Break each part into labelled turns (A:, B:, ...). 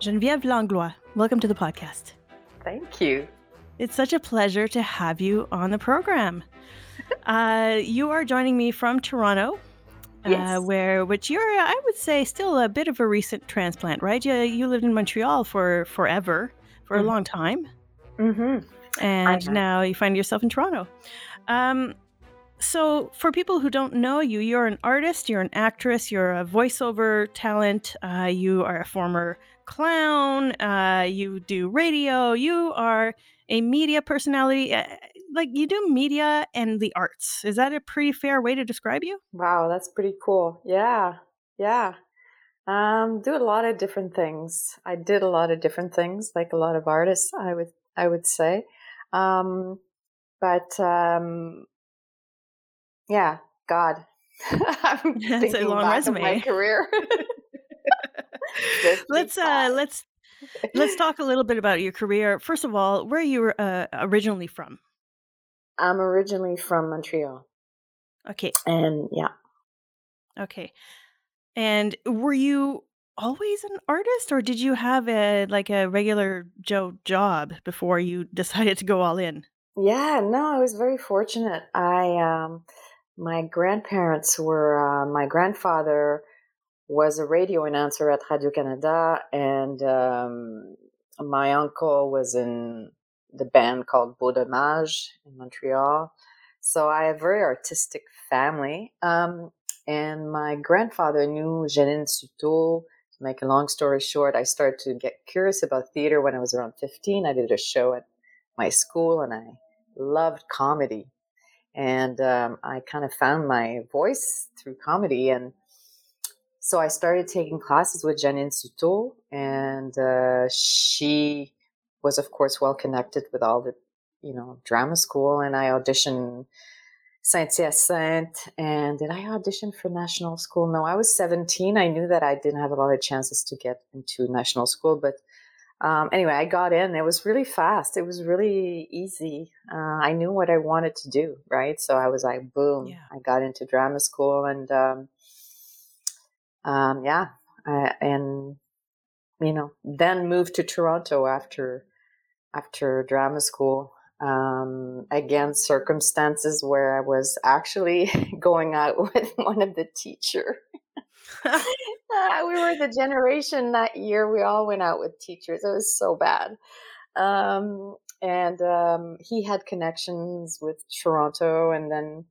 A: Geneviève Langlois, welcome to the podcast.
B: Thank you.
A: It's such a pleasure to have you on the program. uh, you are joining me from Toronto,
B: Yes.
A: uh, where which you're, I would say, still a bit of a recent transplant, right? You, you lived in Montreal for forever, for a
B: Mhm.
A: long time,
B: Mm-hmm.
A: and now you find yourself in Toronto. Um, so, for people who don't know you, you're an artist, you're an actress, you're a voiceover talent, uh, you are a former clown, uh, you do radio, you are a media personality. uh, Like you do media and the arts. Is that a pretty fair way to describe you?
B: Wow, that's pretty cool. Yeah, yeah. Um, do a lot of different things. I did a lot of different things, like a lot of artists. I would, I would say. Um, but um, yeah, God, I'm
A: That's a long
B: back of my career.
A: Let's uh let's let's talk a little bit about your career. First of all, where you were uh, originally from.
B: I'm originally from Montreal,
A: Okay.
B: and yeah.
A: Okay. And were you always an artist or did you have a like a regular Joe job before you decided to go all in?
B: Yeah, no, I was very fortunate. I um my grandparents were uh, my grandfather was a radio announcer at Radio Canada and um my uncle was in the band called Beau in Montreal. So I have a very artistic family. Um and my grandfather knew Janine Sutto. To make a long story short, I started to get curious about theater when I was around 15. I did a show at my school and I loved comedy. And um, I kind of found my voice through comedy. And so I started taking classes with Janine Sutto. And uh, she was, of course, well connected with all the, you know, drama school. And I auditioned Saint Hyacinthe. And did I audition for national school? No, I was 17. I knew that I didn't have a lot of chances to get into national school, but um, anyway, I got in. It was really fast. It was really easy. Uh, I knew what I wanted to do, right? So I was like, boom.
A: Yeah.
B: I got into drama school, and um, um, yeah, I, and you know, then moved to Toronto after after drama school. Um, again, circumstances where I was actually going out with one of the teacher. Uh, we were the generation that year. We all went out with teachers. It was so bad. Um, and um, he had connections with Toronto, and then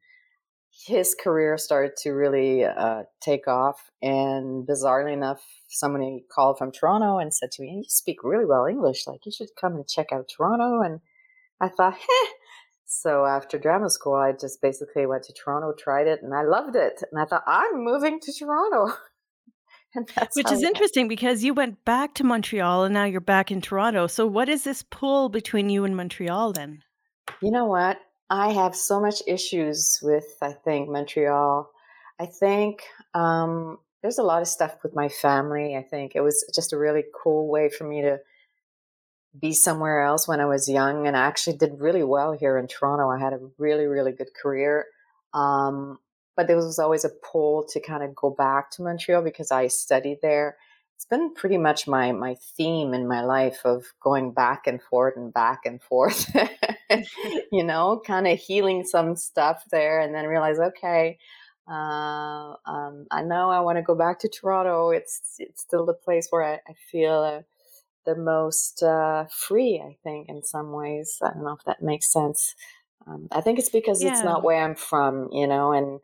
B: his career started to really uh, take off. And bizarrely enough, somebody called from Toronto and said to me, "You speak really well English. Like you should come and check out Toronto." And I thought, "Heh." So after drama school, I just basically went to Toronto, tried it, and I loved it. And I thought, I'm moving to Toronto. and that's
A: Which is interesting because you went back to Montreal and now you're back in Toronto. So what is this pull between you and Montreal then?
B: You know what? I have so much issues with, I think, Montreal. I think um, there's a lot of stuff with my family. I think it was just a really cool way for me to be somewhere else when I was young. And I actually did really well here in Toronto. I had a really, really good career. Um, but there was always a pull to kind of go back to Montreal because I studied there. It's been pretty much my my theme in my life of going back and forth and back and forth. you know, kind of healing some stuff there, and then realize, okay, uh, um, I know I want to go back to Toronto. It's it's still the place where I, I feel uh, the most uh, free. I think in some ways. I don't know if that makes sense. Um, I think it's because it's not where I'm from, you know, and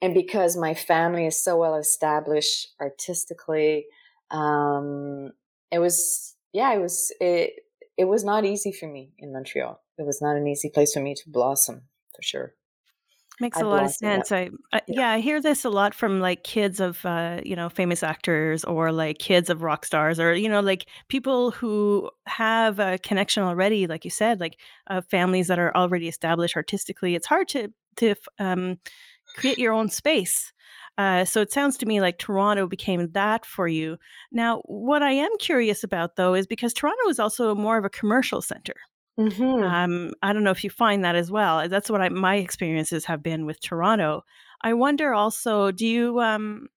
B: and because my family is so well established artistically, um, it was yeah, it was it it was not easy for me in Montreal. It was not an easy place for me to blossom for sure.
A: Makes
B: I
A: a lot of sense. I, I
B: Yeah.
A: yeah, I hear this a lot from like kids of uh, you know, famous actors or like kids of rock stars or you know, like people who have a connection already, like you said, like uh, families that are already established artistically. It's hard to to um, create your own space. Uh, so it sounds to me like Toronto became that for you. Now, what I am curious about though is because Toronto is also more of a commercial center.
B: hmm
A: Um, I don't know if you find that as well. That's what I, my experiences have been with Toronto. I wonder also, do you um,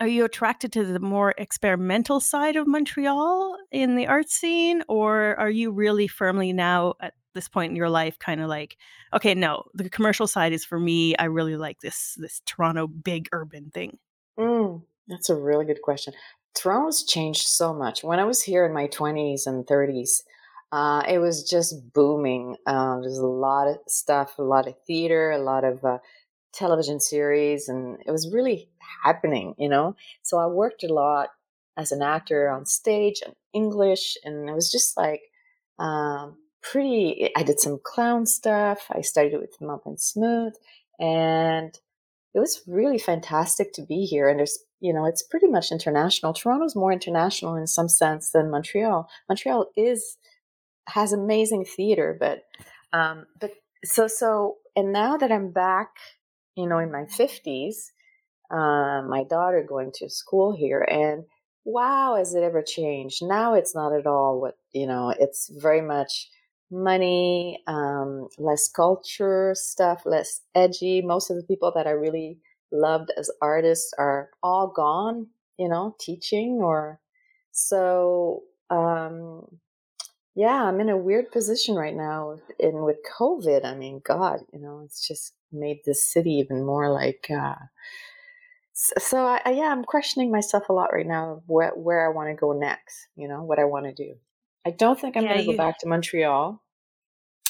A: are you attracted to the more experimental side of Montreal in the art scene, or are you really firmly now at this point in your life kind of like, okay, no, the commercial side is for me. I really like this this Toronto big urban thing.
B: Mm, that's a really good question. Toronto's changed so much. When I was here in my 20s and 30s, uh, it was just booming. Uh, there's a lot of stuff, a lot of theater, a lot of uh, television series, and it was really happening, you know. So I worked a lot as an actor on stage and English, and it was just like um, pretty. I did some clown stuff. I started with Mump and Smoot, and it was really fantastic to be here. And there's, you know, it's pretty much international. Toronto's more international in some sense than Montreal. Montreal is has amazing theater, but um, but so so. And now that I'm back you know, in my 50s, uh, my daughter going to school here, and wow, has it ever changed? Now it's not at all what, you know, it's very much money, um, less culture stuff, less edgy. Most of the people that I really loved as artists are all gone, you know, teaching or so. Um, yeah, I'm in a weird position right now. And with COVID, I mean, God, you know, it's just made this city even more like. Uh, so I, I, yeah, I'm questioning myself a lot right now where where I want to go next. You know, what I want to do. I don't think I'm yeah, going to go back to Montreal.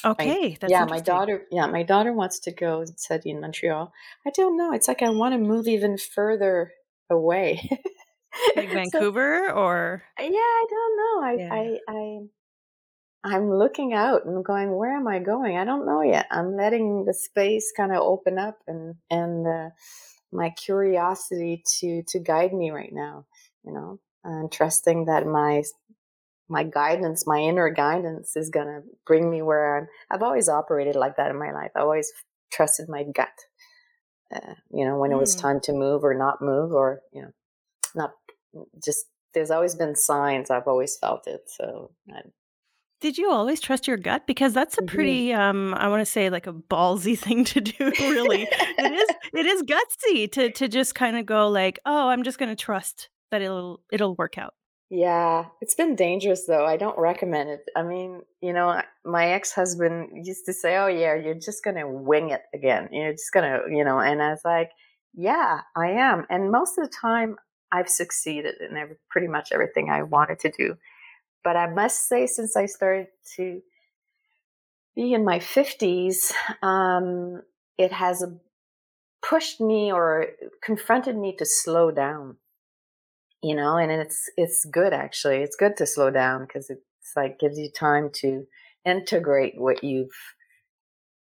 A: Okay,
B: I, yeah, my daughter. Yeah, my daughter wants to go and study in Montreal. I don't know. It's like I want to move even further away.
A: like Vancouver so, or
B: yeah, I don't know. I yeah. I I I'm looking out and going, where am I going? I don't know yet. I'm letting the space kind of open up and and uh, my curiosity to to guide me right now. You know, and trusting that my my guidance, my inner guidance, is gonna bring me where I'm. I've always operated like that in my life. I always trusted my gut. Uh, you know, when mm. it was hmm. time to move or not move, or you know, not just. There's always been signs. I've always felt it. So I,
A: did you always trust your gut? Because that's a mm-hmm. pretty, um, I want to say like a ballsy thing to do, really. it is it is gutsy to to just kind of go like, "Oh, I'm just going to trust that it'll it'll work out."
B: Yeah, it's been dangerous though. I don't recommend it. I mean, you know, my ex-husband used to say, "Oh yeah, you're just to wing it again. You're just to, you know." And I was like, "Yeah, I am." And most of the time I've succeeded in every, pretty much everything I wanted to do. But I must say, since I started to be in my 50s, um, it has pushed me or confronted me to slow down. You know, and it's it's good actually. It's good to slow down because it's like gives you time to integrate what you've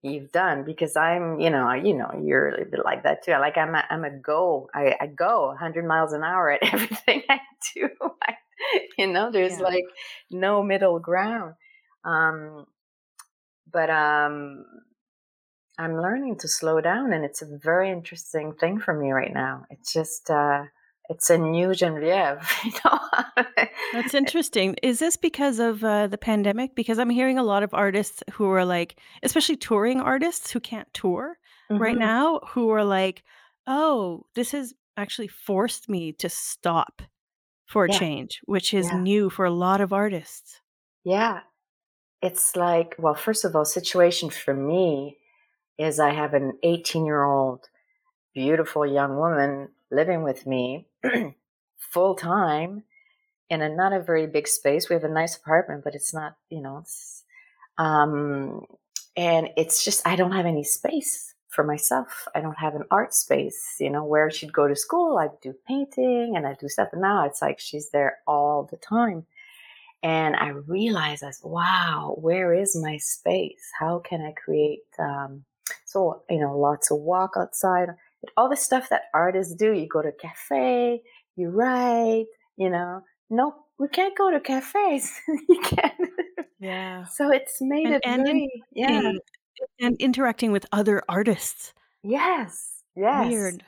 B: you've done because I'm, you know, you know, you're a bit like that too. Like I'm a, I'm a go. I, I go 100 miles an hour at everything I do. I you know, there's yeah. like no middle ground. Um, but um, I'm learning to slow down, and it's a very interesting thing for me right now. It's just, uh, it's a new Genevieve. You know?
A: That's interesting. Is this because of uh, the pandemic? Because I'm hearing a lot of artists who are like, especially touring artists who can't tour mm-hmm. right now, who are like, oh, this has actually forced me to stop for a
B: Yeah.
A: change, which is
B: Yeah.
A: new for a lot of artists.
B: Yeah. It's like, well, first of all, situation for me is I have an 18 year old beautiful young woman living with me full time in a not a very big space. We have a nice apartment, but it's not, you know, it's, um, and it's just, I don't have any space for myself. I don't have an art space, you know, where she'd go to school. I'd do painting and I'd do stuff. And now it's like she's there all the time. And I realize as, wow, where is my space? How can I create, um, so, you know, lots of walk outside, all the stuff that artists do. You go to cafe, you write, you know, no, we can't go to cafes. you can't.
A: Yeah.
B: So it's made and, it and very, yeah
A: and interacting with other artists.
B: Yes. Yes.
A: Weird.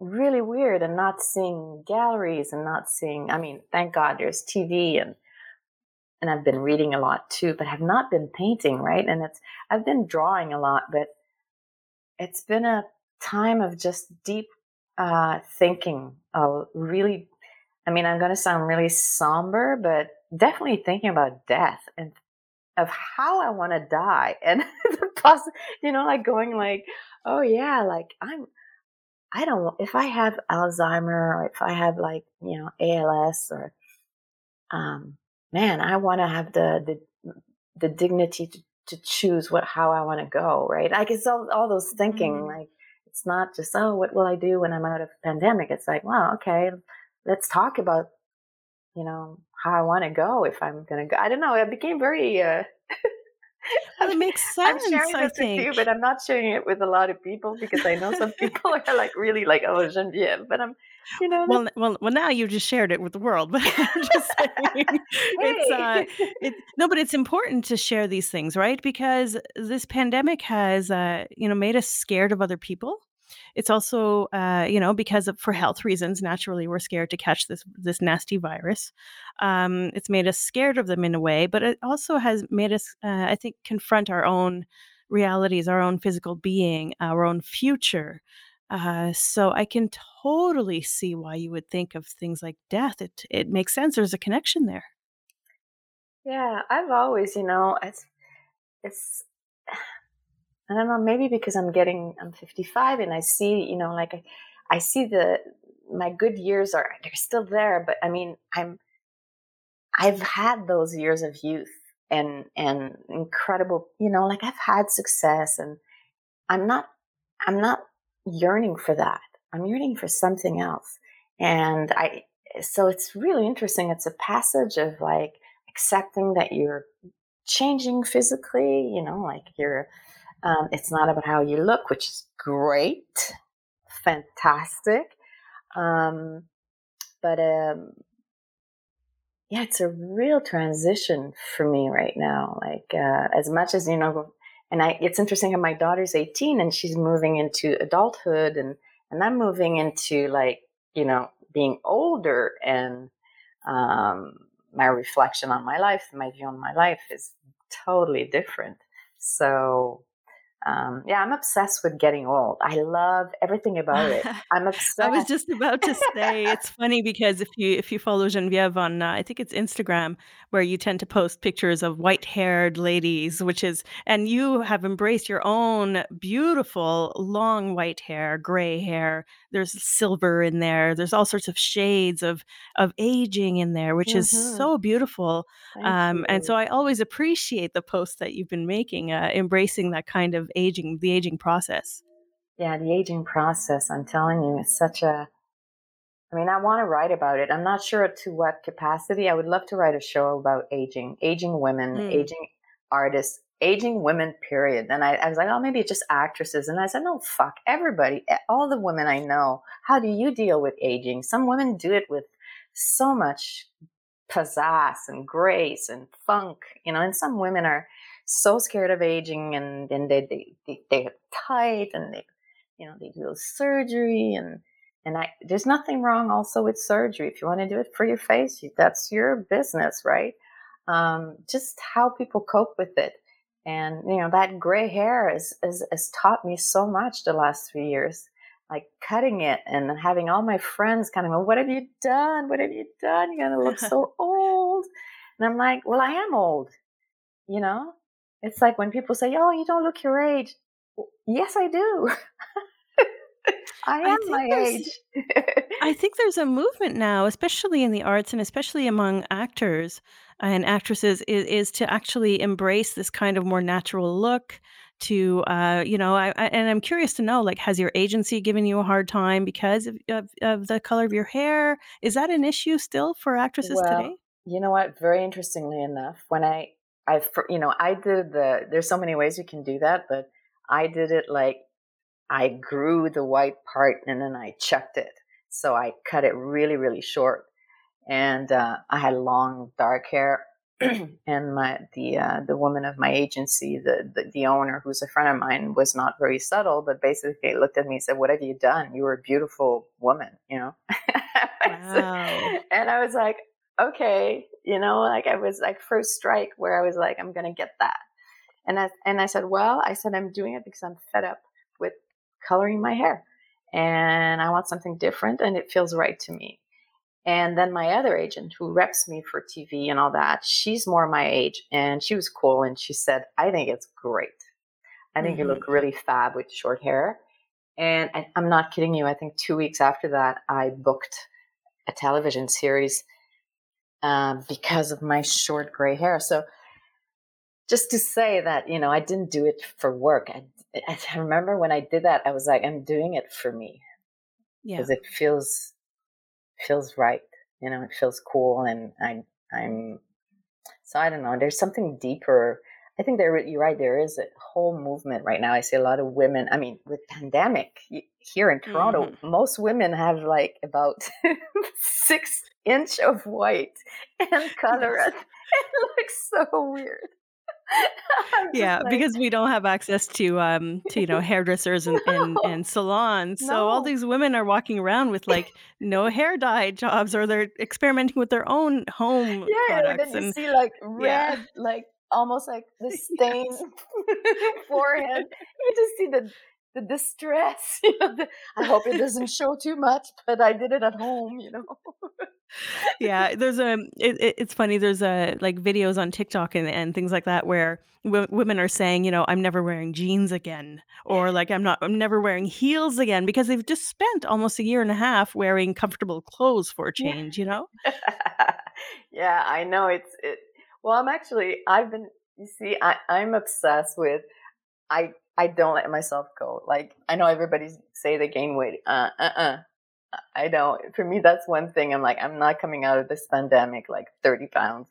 B: Really weird and not seeing galleries and not seeing I mean, thank God there's TV and and I've been reading a lot too, but have not been painting, right? And it's I've been drawing a lot, but it's been a time of just deep uh, thinking, uh, really, I mean, I'm going to sound really somber, but definitely thinking about death and of how I want to die and the poss- you know, like going like, oh yeah, like I'm, I don't, if I have Alzheimer or if I have like, you know, ALS or, um, man, I want to have the, the, the dignity to, to choose what, how I want to go, right? Like it's all, all those thinking, mm-hmm. like, it's not just, oh, what will I do when I'm out of pandemic? It's like, well, okay, let's talk about, you know, how I want to go if I'm going to go. I don't know. It became very, uh,
A: well, it makes sense.
B: I'm sharing
A: I
B: this think. with you, but I'm not sharing it with a lot of people because I know some people are like really like, oh, Genevieve. But I'm, you know.
A: Well, well, well. Now you just shared it with the world, but I'm just saying, hey. it's uh, it, no, but it's important to share these things, right? Because this pandemic has, uh, you know, made us scared of other people it's also, uh, you know, because of, for health reasons, naturally we're scared to catch this this nasty virus. Um, it's made us scared of them in a way, but it also has made us, uh, I think, confront our own realities, our own physical being, our own future. Uh, so I can totally see why you would think of things like death. It it makes sense. There's a connection there.
B: Yeah, I've always, you know, it's it's I don't know, maybe because I'm getting, I'm 55 and I see, you know, like I, I see the, my good years are, they're still there, but I mean, I'm, I've had those years of youth and, and incredible, you know, like I've had success and I'm not, I'm not yearning for that. I'm yearning for something else. And I, so it's really interesting. It's a passage of like accepting that you're changing physically, you know, like you're, um, it's not about how you look, which is great, fantastic. Um, but um, yeah, it's a real transition for me right now. Like uh, as much as you know, and I, it's interesting how my daughter's 18 and she's moving into adulthood, and and I'm moving into like you know being older, and um, my reflection on my life, my view on my life is totally different. So um, yeah, I'm obsessed with getting old. I love everything about it. I'm obsessed. I
A: was just about to say it's funny because if you if you follow Genevieve on uh, I think it's Instagram where you tend to post pictures of white-haired ladies, which is and you have embraced your own beautiful long white hair, gray hair. There's silver in there. There's all sorts of shades of of aging in there, which mm-hmm. is so beautiful. Um, and so I always appreciate the posts that you've been making, uh, embracing that kind of aging, the aging process.
B: Yeah, the aging process. I'm telling you, it's such a. I mean, I want to write about it. I'm not sure to what capacity. I would love to write a show about aging, aging women, mm. aging artists, aging women, period. And I, I, was like, oh, maybe it's just actresses. And I said, no, fuck, everybody, all the women I know. How do you deal with aging? Some women do it with so much pizzazz and grace and funk, you know, and some women are so scared of aging and then they, they, they, they tight and they, you know, they do surgery and, and I, there's nothing wrong also with surgery. If you want to do it for your face, that's your business, right? Um, just how people cope with it. And, you know, that gray hair has, has, has taught me so much the last three years. Like cutting it and having all my friends kind of go, What have you done? What have you done? You're going to look so old. And I'm like, Well, I am old, you know? It's like when people say, "Oh, you don't look your age." Yes, I do. I am I my age.
A: I think there's a movement now, especially in the arts and especially among actors and actresses, is, is to actually embrace this kind of more natural look. To uh, you know, I, I, and I'm curious to know, like, has your agency given you a hard time because of, of, of the color of your hair? Is that an issue still for actresses
B: well,
A: today?
B: You know what? Very interestingly enough, when I I, you know, I did the, there's so many ways you can do that, but I did it like I grew the white part and then I chucked it. So I cut it really, really short. And, uh, I had long dark hair and my, the, uh, the woman of my agency, the, the, the, owner who's a friend of mine was not very subtle, but basically looked at me and said, what have you done? You were a beautiful woman, you know? Wow. and I was like, okay, you know, like I was like first strike where I was like, I'm gonna get that. And I and I said, well, I said I'm doing it because I'm fed up with coloring my hair. and I want something different and it feels right to me. And then my other agent who reps me for TV and all that, she's more my age and she was cool and she said, I think it's great. I think mm-hmm. you look really fab with short hair. And I, I'm not kidding you. I think two weeks after that, I booked a television series um, because of my short gray hair. So just to say that, you know, I didn't do it for work. I, I remember when I did that, I was like, I'm doing it for me. Yeah. Because it feels feels right. You know, it feels cool and I I'm so I don't know, there's something deeper. I think there you're right, there is a whole movement right now. I see a lot of women, I mean, with pandemic here in Toronto, mm-hmm. most women have like about six inch of white and color. Yes. It looks so weird.
A: yeah, like... because we don't have access to um to you know hairdressers and, no. and, and, salons. No. So all these women are walking around with like no hair dye jobs or they're experimenting with their own home
B: yeah,
A: products.
B: And then you see like red, yeah. like almost like the stain yes. forehead. You just see the the distress. You know, the, I hope it doesn't show too much, but I did it at home. You know.
A: yeah, there's a. It, it, it's funny. There's a like videos on TikTok and, and things like that where w- women are saying, you know, I'm never wearing jeans again, or like I'm not, I'm never wearing heels again because they've just spent almost a year and a half wearing comfortable clothes for a change. You know.
B: yeah, I know. It's it. Well, I'm actually. I've been. You see, I, I'm obsessed with. I I don't let myself go. Like I know everybody say they gain weight. Uh uh uh. I don't. For me, that's one thing. I'm like, I'm not coming out of this pandemic like 30 pounds.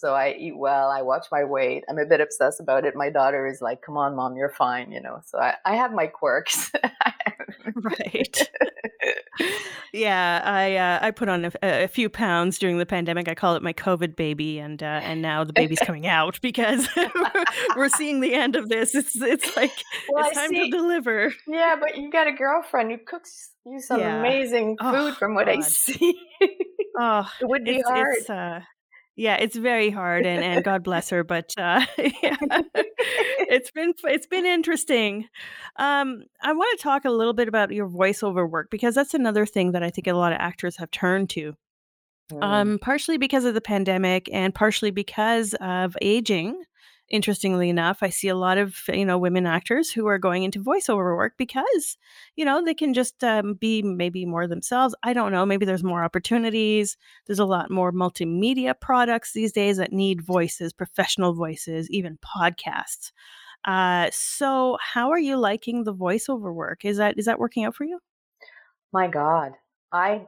B: So I eat well. I watch my weight. I'm a bit obsessed about it. My daughter is like, "Come on, mom, you're fine," you know. So I, I have my quirks.
A: right. yeah, I uh, I put on a, a, few pounds during the pandemic. I call it my COVID baby, and uh, and now the baby's coming out because we're seeing the end of this. It's it's like well, it's time see, to deliver.
B: Yeah, but you got a girlfriend who cooks you some yeah. amazing food, oh, from what God. I see.
A: oh, it would be it's, hard. It's, uh, yeah, it's very hard, and, and God bless her, but uh, yeah, it's been it's been interesting. Um, I want to talk a little bit about your voiceover work because that's another thing that I think a lot of actors have turned to. Mm. Um, partially because of the pandemic, and partially because of aging interestingly enough i see a lot of you know women actors who are going into voiceover work because you know they can just um, be maybe more themselves. I don't know maybe there's more opportunities. There's a lot more multimedia products these days that need voices professional voices even podcasts. Uh, so how are you liking the voiceover work? Is that is that working out for you?
B: My god. I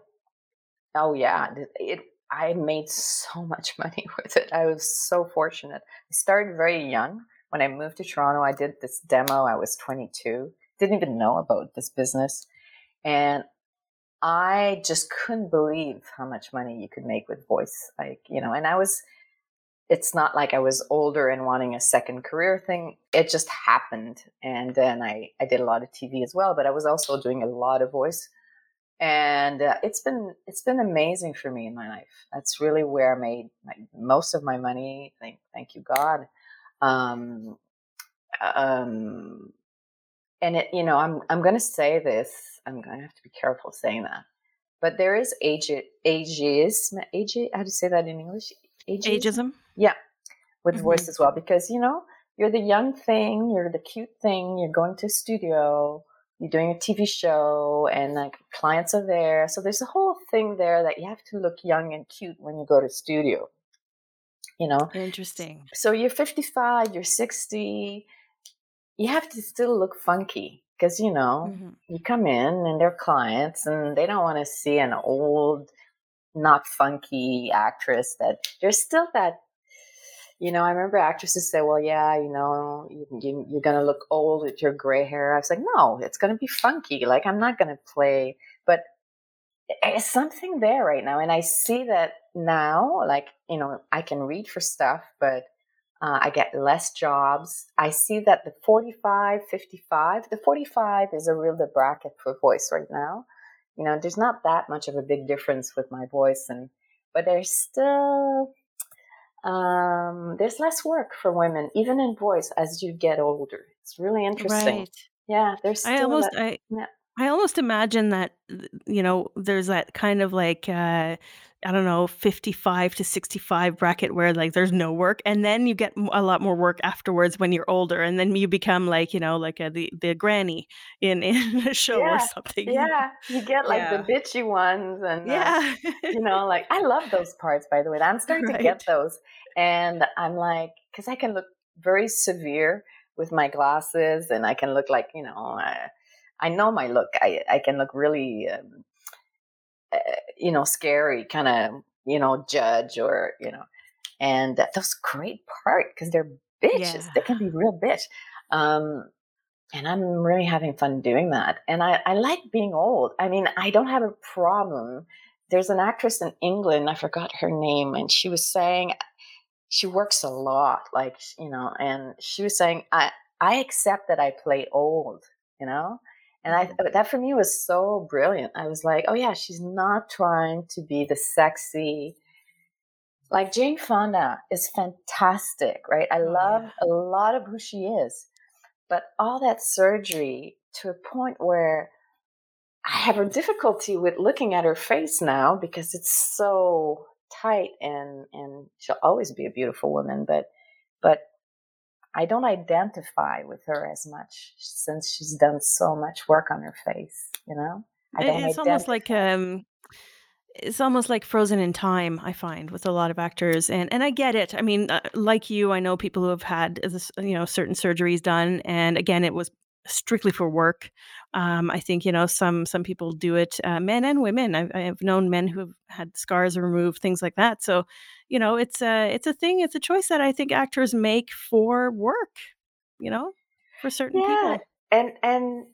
B: oh yeah. It I made so much money with it. I was so fortunate. I started very young. When I moved to Toronto, I did this demo. I was 22. Didn't even know about this business. And I just couldn't believe how much money you could make with voice. Like, you know, and I was, it's not like I was older and wanting a second career thing. It just happened. And then I, I did a lot of TV as well, but I was also doing a lot of voice and uh, it's been it's been amazing for me in my life. That's really where I made my, most of my money. Thank thank you God. Um, um, and it you know I'm I'm going to say this. I'm going to have to be careful saying that. But there is age ageism. Age how do you say that in English?
A: Ageism. ageism?
B: Yeah, with mm-hmm. voice as well because you know you're the young thing, you're the cute thing, you're going to a studio you're doing a TV show and like clients are there. So there's a whole thing there that you have to look young and cute when you go to studio. You know?
A: Interesting.
B: So you're 55, you're 60, you have to still look funky because, you know, mm-hmm. you come in and they're clients and they don't want to see an old, not funky actress that there's still that you know, I remember actresses say, well, yeah, you know, you, you're going to look old with your gray hair. I was like, no, it's going to be funky. Like, I'm not going to play, but it's something there right now. And I see that now, like, you know, I can read for stuff, but uh, I get less jobs. I see that the 45, 55, the 45 is a real the bracket for voice right now. You know, there's not that much of a big difference with my voice and, but there's still um, there's less work for women, even in boys, as you get older. It's really interesting. Right. Yeah, there's.
A: I almost I. Yeah. I almost imagine that, you know, there's that kind of like, uh, I don't know, 55 to 65 bracket where, like, there's no work, and then you get a lot more work afterwards when you're older, and then you become like, you know, like, uh, the the granny in in a show or something,
B: yeah, you get, like, the bitchy ones and, uh,
A: Yeah.
B: you know, like I love those parts, by the way, I'm starting to get those, and I'm like, because I can look very severe with my glasses, and I can look like, you know, uh I know my look, I I can look really, um, uh, you know, scary, kinda, you know, judge or, you know and those great part because they're bitches,
A: Yeah.
B: they can be real bitch, um, and I'm really having fun doing that, and I I like being old, I mean, I don't have a problem. There's an actress in England, I forgot her name, and she was saying she works a lot, like, you know, and she was saying, "I I accept that I play old," you know? And I that for me was so brilliant, I was like, "Oh, yeah, she's not trying to be the sexy" like, Jane Fonda is fantastic, right? I
A: Oh,
B: love
A: yeah.
B: a lot of who she is, but all that surgery to a point where I have a difficulty with looking at her face now because it's so tight and and she'll always be a beautiful woman, but but I don't identify with her as much since she's done so much work on her face, you know? I don't
A: it's almost like, um it's almost like frozen in time, I find, with a lot of actors, and and I get it, I mean, uh, like you, I know people who have had this you know, certain surgeries done, and again, it was strictly for work. Um, I think, you know, some some people do it, uh, men and women, I've I've known men who have had scars removed, things like that, so, you know, it's a it's a thing, it's a choice that I think actors make for work, you know, for certain
B: Yeah,
A: people.
B: and and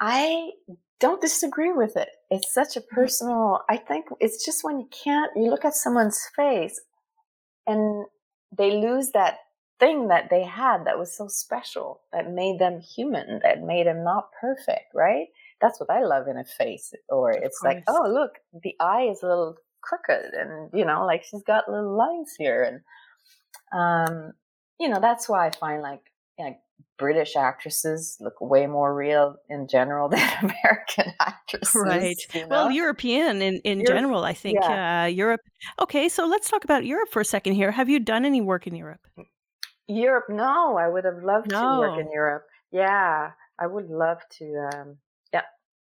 B: I don't disagree with it, it's such a
A: Mhm.
B: personal I think it's just when you can't you look at someone's face, and they lose that thing that they had that was so special, that made them human, that made them not perfect, right? That's what I love in a face, or
A: Of
B: it's like, "Oh, look, the eye is a little crooked," and, you know, like, "She's got little lines here," and, um, you know, that's why I find, like like, British actresses look way more real in general than American
A: Right.
B: actresses, you
A: Well. European in in general, I think,
B: yeah.
A: uh, Europe okay, so let's talk about Europe for a second here, have you done any work in Europe?
B: Europe, no, I would have loved to work in Europe. Yeah, I would love to, um yeah.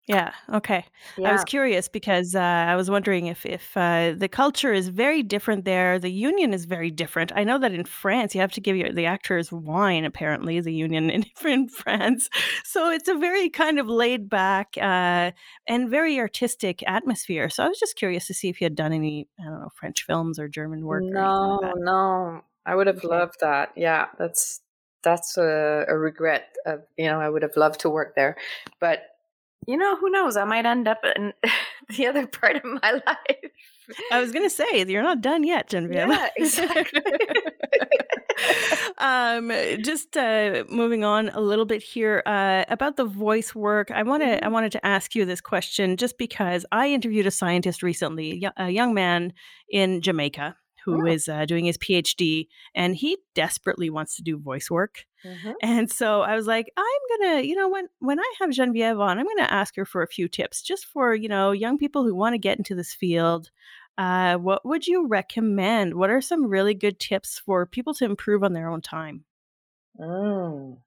A: Yeah, okay. I was curious because, uh, I was wondering if if, uh, the culture is very different there, the union is very different. I know that in France, you have to give your the actors wine, apparently, the union in in France. So it's a very kind of laid back, uh, and very artistic atmosphere, so I was just curious to see if you had done any, I don't know, French films or German work or like
B: No,
A: that.
B: no, I would have loved that, yeah, that's that's a a regret of you know, I would have loved to work there, but, you know, who knows, I might end up in the other part of my life.
A: I was gonna say, you're not done yet, Genevieve.
B: Yeah, exactly.
A: Um, just, uh, moving on a little bit here, uh, about the voice work, I wanna I
B: Mhm.
A: wanted to ask you this question just because I interviewed a scientist recently, a young man in Jamaica who
B: Mm.
A: is, uh, doing his PhD, and he desperately wants to do voice work,
B: Mhm.
A: and so I was like, "I'm gonna you know, when when I have Genevieve on, I'm gonna ask her for a few tips just for, you know, young people who wanna get into this field." Uh, what would you recommend? What are some really good tips for people to improve on their own time?
B: Mm.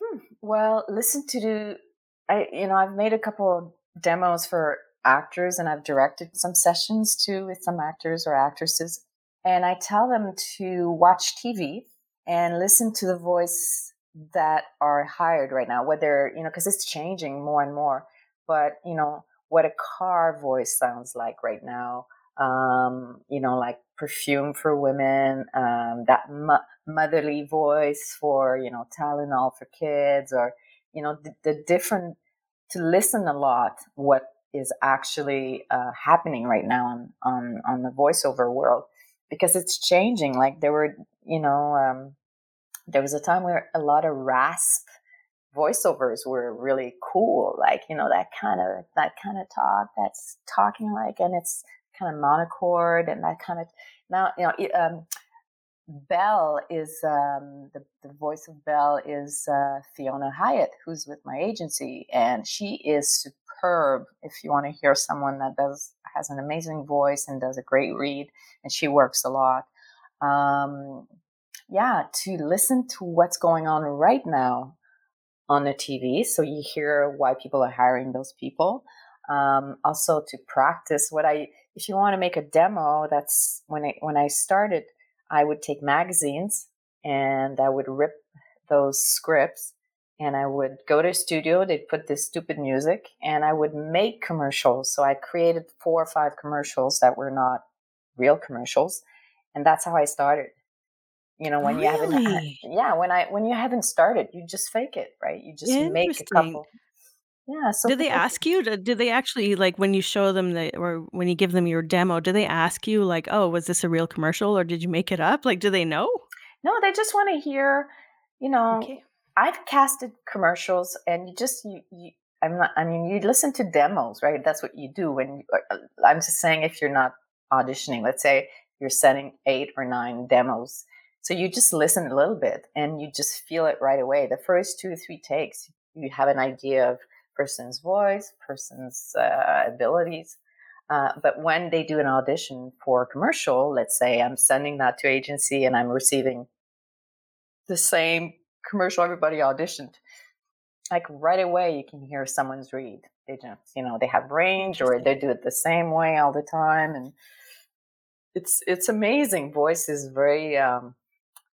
B: Hmm, well, listen to the I you know, I've made a couple demos for actors, and I've directed some sessions too with some actors or actresses, and I tell them to watch TV and listen to the voice that are hired right now, whether you know, because it's changing more and more, but, you know, what a car voice sounds like right now, um, you know, like perfume for women, um, that mo motherly voice for, you know, Tylenol for kids or, you know, the the different to listen a lot what is actually, uh, happening right now on on on the voiceover world, because it's changing, like, there were you know, um, there was a time where a lot of rasp voiceovers were really cool, like, you know, that kinda that kinda talk that's talking like and it's kinda monochord and that kinda now, you know, um Belle is um, the, the voice of Bell is uh, Fiona Hyatt, who's with my agency, and she is If you want to hear someone that does has an amazing voice and does a great read, and she works a lot. Um, yeah, to listen to what's going on right now on the TV, so you hear why people are hiring those people. Um, also to practice what I, if you want to make a demo, that's when I when I started I would take magazines and I would rip those scripts and I would go to a studio, they'd put this stupid music and I would make commercials. So I created four or five commercials that were not real commercials. And that's how I started. You know, when
A: really?
B: you haven't yeah, when I when you haven't started, you just fake it, right? You just make a couple yeah. So
A: did they ask you? Did they actually like when you show them the or when you give them your demo? Do they ask you like, "Oh, was this a real commercial or did you make it up?" Like, do they know?
B: No, they just want to hear. You know, okay. I've casted commercials, and you just you, you I'm not. I mean, you listen to demos, right? That's what you do when. You, uh, I'm just saying, if you're not auditioning, let's say you're sending eight or nine demos, so you just listen a little bit, and you just feel it right away. The first two or three takes, you have an idea of person's voice, person's uh, abilities. Uh, but when they do an audition for a commercial, let's say I'm sending that to agency and I'm receiving the same commercial everybody auditioned, like right away you can hear someone's read. They just, you know, they have range or they do it the same way all the time, and it's it's amazing. Voice is very, um,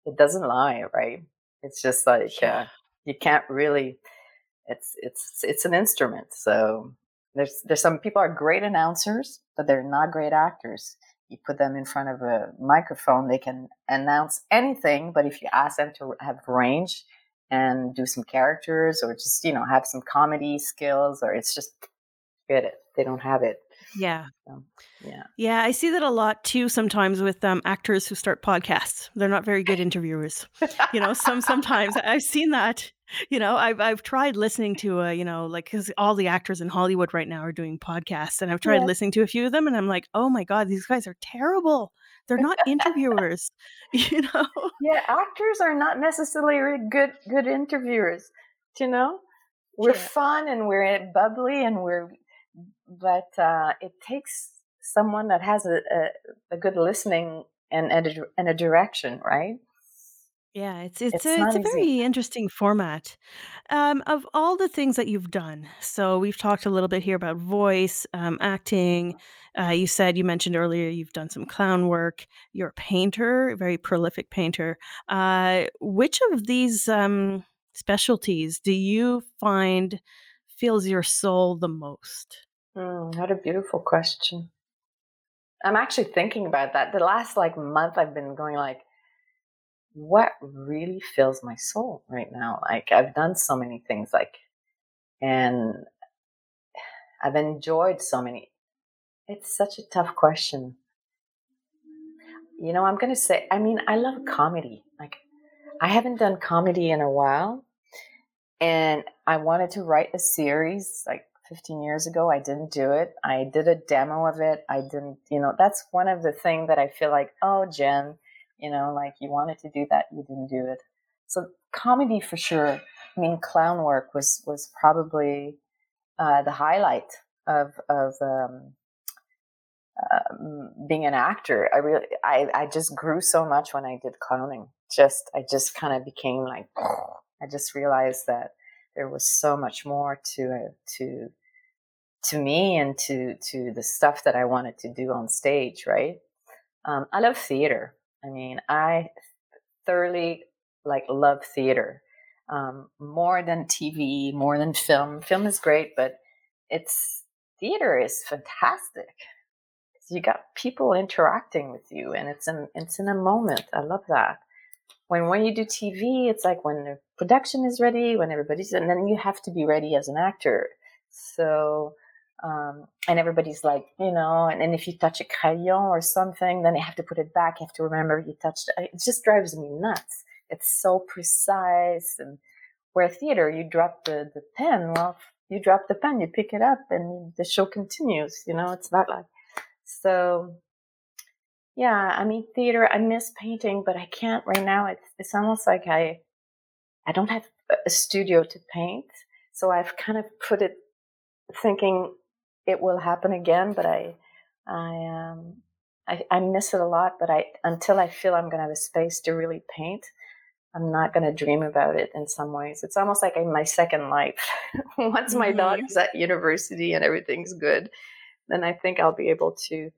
B: it doesn't lie, right? It's just like uh, you can't really it's it's it's an instrument. So there's there's some people are great announcers, but they're not great actors. You put them in front of a microphone, they can announce anything, but if you ask them to have range and do some characters or just, you know, have some comedy skills or it's just get it. They don't have it.
A: Yeah.
B: So, yeah.
A: Yeah, I see that a lot too sometimes with um, actors who start podcasts. They're not very good interviewers. you know, some sometimes I've seen that. You know, I've I've tried listening to uh, you know, like cuz all the actors in Hollywood right now are doing podcasts and I've tried
B: Yeah.
A: listening to a few of them and I'm like, "Oh my god, these guys are terrible. They're not interviewers." You know?
B: Yeah, actors are not necessarily good good interviewers. You know, we're
A: Yeah.
B: fun and we're bubbly and we're, but uh, it takes someone that has a, a, a good listening and and a, and a direction, right?
A: Yeah, it's it's
B: It's
A: a it's
B: not
A: a
B: easy.
A: very interesting format. Um, of all the things that you've done, so we've talked a little bit here about voice, um, acting. Uh, you said you mentioned earlier you've done some clown work. You're a painter, a very prolific painter. Uh, which of these um, specialties do you find fills your soul the most?
B: Mm, what a beautiful question. I'm actually thinking about that. The last like month, I've been going like, what really fills my soul right now? Like I've done so many things, like, and I've enjoyed so many. It's such a tough question. You know, I'm gonna say. I mean, I love comedy. Like, I haven't done comedy in a while, and I wanted to write a series like 15 years ago. I didn't do it. I did a demo of it. I didn't, you know, that's one of the things that I feel like, oh, Jen, you know, like you wanted to do that, you didn't do it. So comedy for sure. I mean, clown work was was probably uh, the highlight of of um, um, being an actor. I really, I, I just grew so much when I did clowning. Just, I just kind of became like, I just realized that there was so much more to to, to me and to, to the stuff that I wanted to do on stage, right? Um, I love theater. I mean, I thoroughly like love theater um, more than TV, more than film. Film is great, but it's theater is fantastic. You got people interacting with you and it's in it's in a moment. I love that. When when you do tv it's like when the production is ready when everybody's and then you have to be ready as an actor. So um, and everybody's like you know and, and if you touch a crayon or something then you have to put it back you have to remember you touched it it just drives me nuts it's so precise and where theater you drop the, the pen well you drop the pen you pick it up and the show continues you know it's not like so yeah, I mean theater. I miss painting, but I can't right now. It's it's almost like I I don't have a studio to paint, so I've kind of put it thinking it will happen again. But I I um I, I miss it a lot. But I until I feel I'm going to have a space to really paint, I'm not going to dream about it in some ways. It's almost like in my second life. Once my mm-hmm. daughter's at university and everything's good, then I think I'll be able to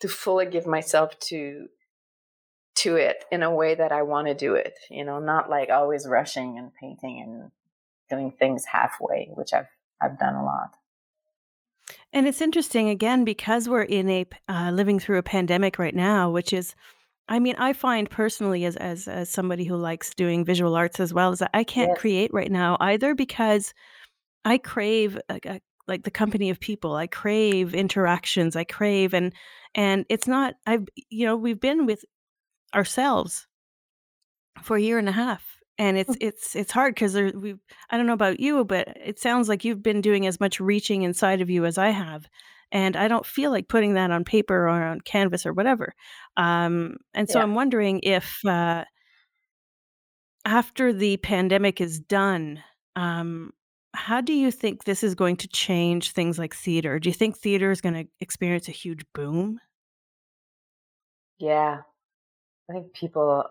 B: to fully give myself to to it in a way that I want to do it. You know, not like always rushing and painting and doing things halfway, which I've I've done a lot.
A: And it's interesting again because we're in a uh, living through a pandemic right now, which is I mean, I find personally as as as somebody who likes doing visual arts as well, is that I can't
B: Yes.
A: create right now either because I crave like a like the company of people. I crave interactions. I crave and and it's not I've you know, we've been with ourselves for a year and a half. And it's it's it's hard because we I don't know about you, but it sounds like you've been doing as much reaching inside of you as I have. And I don't feel like putting that on paper or on canvas or whatever. Um, and so
B: Yeah.
A: I'm wondering if uh, after the pandemic is done, um, how do you think this is going to change things like theater? Do you think theater is going to experience a huge boom?
B: Yeah. I think people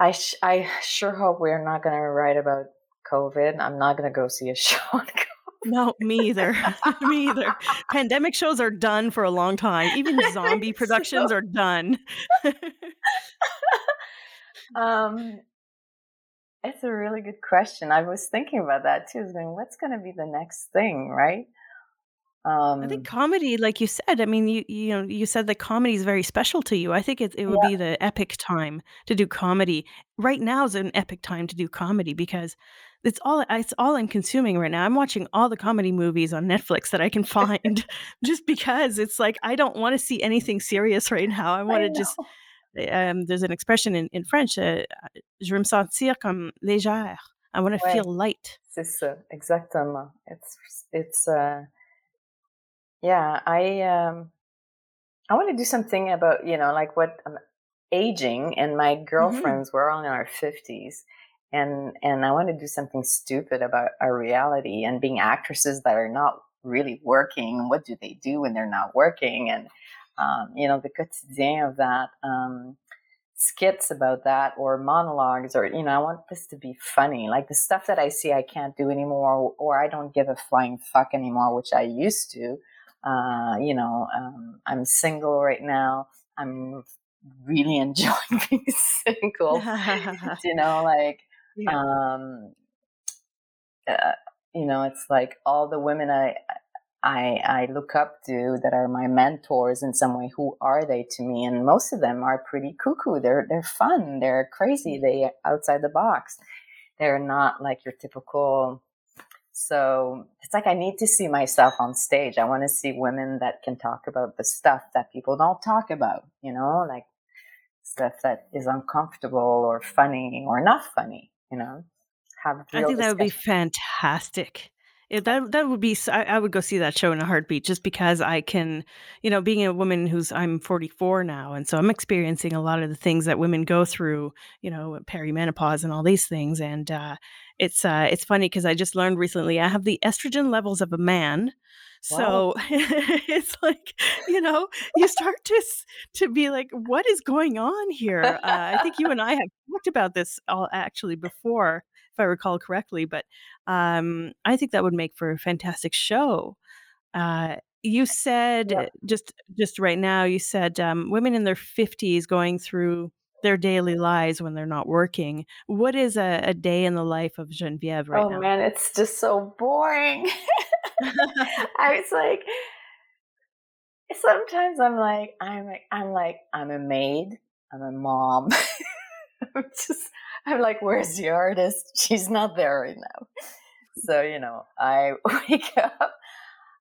B: I sh- I sure hope we're not going to write about COVID. I'm not going to go see a show on COVID.
A: No, me either. me either. Pandemic shows are done for a long time. Even zombie
B: so.
A: productions are done.
B: Um, it's a really good question. I was thinking about that too. I was going, what's going to be the next thing, right?
A: I think
B: Um,
A: comedy, like you said, I mean, you you know, you said that comedy is very special to you. I think it it would
B: yeah,
A: be the epic time to do comedy. Right now is an epic time to do comedy because it's all it's all I'm consuming right now. I'm watching all the comedy movies on Netflix that I can find just because it's like I don't want to see anything serious right now. I want to just um, there's an expression in, in French, uh, je veux me sentir comme légère. I want to feel light.
B: c'est ça, exactement. It's it's uh yeah, I um I want to do something about, you know, like what I'm aging and my
A: hmm
B: girlfriends we're all in our 50s and and I want to do something stupid about our reality and being actresses that are not really working. What do they do when they're not working and um, you know, the quotidien of that. Um skits about that or monologues or you know i want this to be funny like the stuff that i see i can't do anymore or i don't give a flying fuck anymore which i used to uh, you know um, i'm single right now i'm really enjoying being single you know like
A: yeah.
B: um, uh, you know it's like all the women i I, I look up to that are my mentors in some way. Who are they to me? And most of them are pretty cuckoo. They're they're fun. They're crazy. They outside the box. They're not like your typical. So it's like I need to see myself on stage. I want to see women that can talk about the stuff that people don't talk about. You know, like stuff that is uncomfortable or funny or not funny. You know, have
A: I think that would be fantastic. Yeah, that that would be I would go see that show in a heartbeat just because I can you know, being a woman who's I'm 44 now, and so I'm experiencing a lot of the things that women go through, you know, perimenopause and all these things, and, uh, it's, uh, it's funny because I just learned recently I have the estrogen levels of a man,
B: What?
A: so it's like, you know, you start to to be like, "What is going on here?" Uh, I think you and I have talked about this all actually before, I recall correctly, but um, I think that would make for a fantastic show. Uh, you said
B: yeah.
A: uh, just just right now, you said, um, women in their 50s going through their daily lives when they're not working. What is a a day in the life of Geneviève right
B: Oh
A: now?
B: Oh man, it's just so boring. I was like, sometimes I'm like, I'm like, I'm like, I'm a maid, I'm a mom. I'm just, I'm like, where's the artist? She's not there right now. So, you know, I wake up,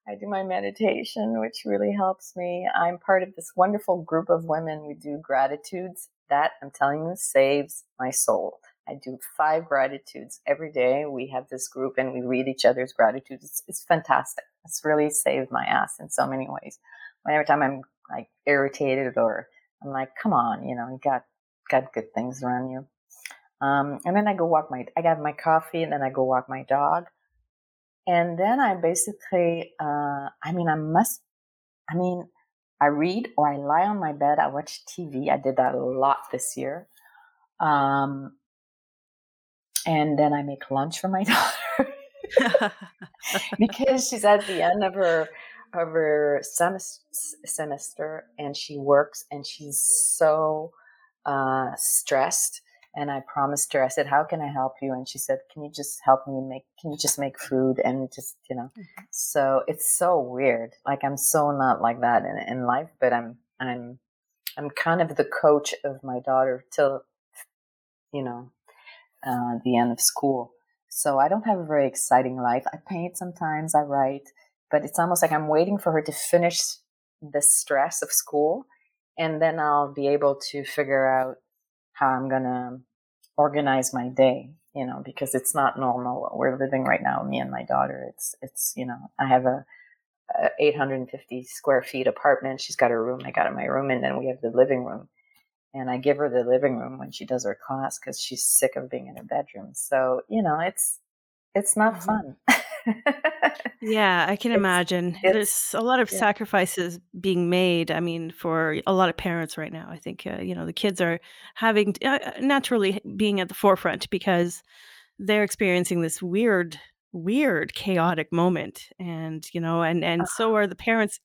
B: I do my meditation, which really helps me. I'm part of this wonderful group of women. We do gratitudes. That, I'm telling you, saves my soul. I do five gratitudes every day. We have this group and we read each other's gratitudes. It's, it's fantastic. It's really saved my ass in so many ways. Whenever time I'm like irritated or I'm like, come on, you know, you got got good things around you. Um, and then I go walk my, I got my coffee and then I go walk my dog. And then I basically, uh, I mean, I must, I mean, I read or I lie on my bed. I watch TV. I did that a lot this year. Um, and then I make lunch for my daughter because she's at the end of her of her semester and she works and she's so uh, stressed and I promised her, I said, how can I help you? And she said, can you just help me make, can you just make food? And just, you know, mm-hmm. so it's so weird. Like I'm so not like that in, in life, but I'm, I'm, I'm kind of the coach of my daughter till, you know, uh, the end of school. So I don't have a very exciting life. I paint sometimes, I write, but it's almost like I'm waiting for her to finish the stress of school. And then I'll be able to figure out how I'm going to organize my day, you know, because it's not normal what we're living right now, me and my daughter. It's, it's, you know, I have a, a 850 square feet apartment. She's got her room. I got in my room and then we have the living room and I give her the living room when she does her class because she's sick of being in her bedroom. So, you know, it's, it's not mm-hmm. fun.
A: Yeah, I can It's imagine. There's a lot of
B: yeah.
A: sacrifices being made, I mean, for a lot of parents right now. I think, uh, you know, the kids are having uh, uh, naturally being at the forefront because they're experiencing this weird, weird, chaotic moment, and, you know, and and so are the parents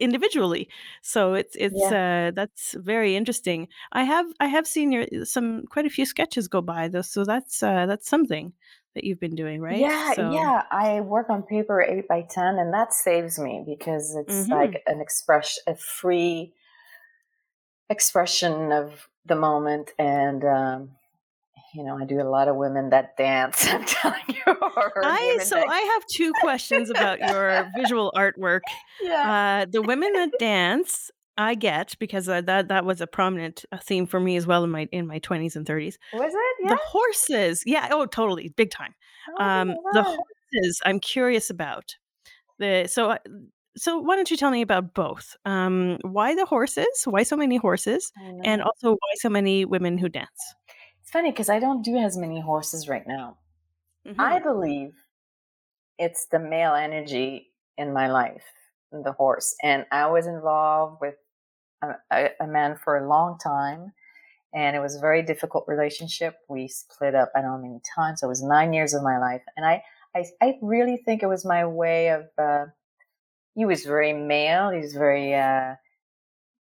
A: individually. So it's it's,
B: Yeah.
A: uh, that's very interesting. I have I have seen your some quite a few sketches go by though, so that's, uh, that's something that you've been doing, right?
B: Yeah,
A: So
B: yeah. I work on paper 8 by 10 and that saves me because it's
A: Mhm.
B: like an express a free expression of the moment and um you know, I do a lot of women that dance, I'm telling you,
A: I so
B: that
A: I have 2 questions about your visual artwork.
B: Yeah.
A: Uh, the women that dance, I get because, uh, that that was a prominent, uh, theme for me as well in my in my 20s and 30s.
B: Was it?
A: The horses yeah, oh, totally, big time.
B: Oh,
A: Um, the horses I'm curious about. The so, uh, so why don't you tell me about both? Um, why the horses? Why so many horses? And also why so many women who dance?
B: It's funny because I don't do as many horses right now. I
A: Mhm.
B: believe it's the male energy in my life, the horse. And I was involved with a, a, man for a long time, and it was a very difficult relationship. We split up I don't know how many times. It was nine years of my life, and I I, I really think it was my way of. Uh, he was very male. He was very uh,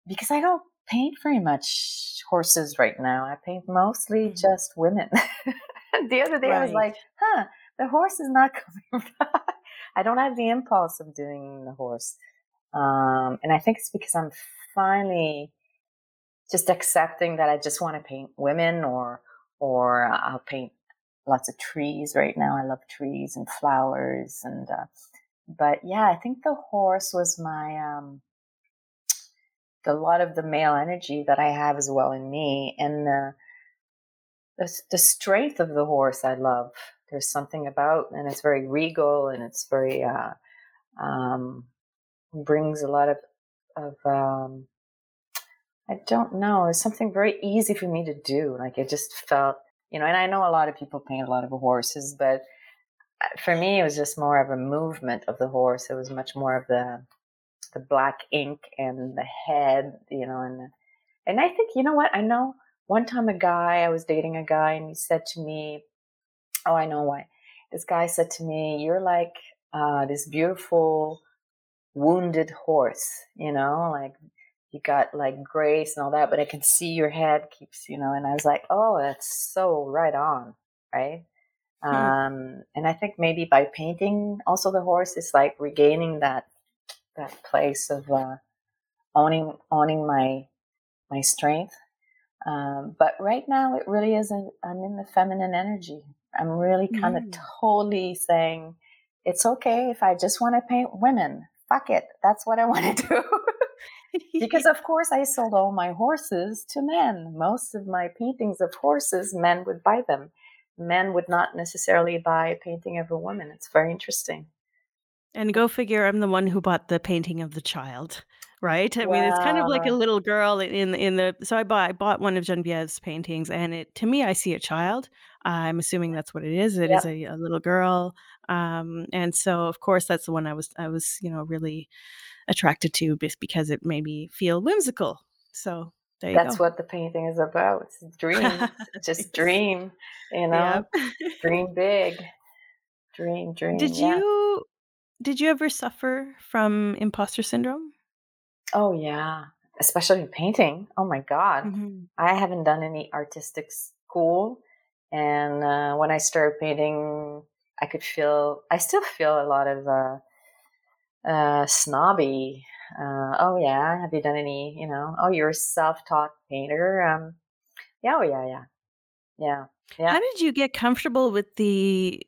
B: because I don't paint very much horses right now. I paint mostly
A: Mhm.
B: just women. the other day I was like, huh, the horse is not coming back. I don't have the impulse of doing the horse. Um, and I think it's because I'm finally just accepting that I just want to paint women or or I'll paint lots of trees right now. I love trees and flowers and uh, but yeah, I think the horse was my um a lot of the male energy that I have as well in me and the the, the strength of the horse I love. There's something about and it's very regal and it's very uh um brings a lot of of um I don't know. It's something very easy for me to do. Like it just felt, you know, and I know a lot of people paint a lot of horses, but uh, for me, it was just more of a movement of the horse. It was much more of the the black ink and the head, you know, and and I think you know what I know. One time, a guy I was dating a guy, and he said to me, "Oh, I know why." This guy said to me, "You're like uh, this beautiful wounded horse, you know, like you got like grace and all that, but I can see your head keeps, you know." And I was like, "Oh, that's so right on, right?"
A: Hmm.
B: Um, and I think maybe by painting also the horse is like regaining that that place of uh, owning owning my my strength. Um, but right now, it really isn't. I'm in the feminine energy. I'm really kind of
A: Mm.
B: totally saying it's okay if I just want to paint women. Fuck it, that's what I want to do. because of course, I sold all my horses to men. Most of my paintings of horses, men would buy them. Men would not necessarily buy a painting of a woman. It's very interesting.
A: And go figure, I'm the one who bought the painting of the child right? I mean, it's kind of like a little girl in in the so I bought I bought one of Genevieve's paintings, and it to me, I see a child. I'm assuming that's what it is. It is
B: Yep.
A: a a little girl, um, and so, of course, that's the one I was I was, you know, really attracted to just because it made me feel whimsical. So, there
B: That's
A: go.
B: what the painting is about. It's dreams. Just dream, you know?
A: Yep.
B: Dream big. Dream, dream,
A: Did
B: yeah.
A: you did you ever suffer from imposter syndrome?
B: Oh, yeah. Especially painting. Oh my god.
A: Mhm.
B: I haven't done any artistic school, and, uh, when I started painting, I could feel I still feel a lot of, uh uh, snobby, uh, "Oh, yeah? Have you done any" you know, "Oh, you're a self-taught painter?" Um, yeah, oh, yeah, yeah. Yeah. Yeah.
A: How did you get comfortable with the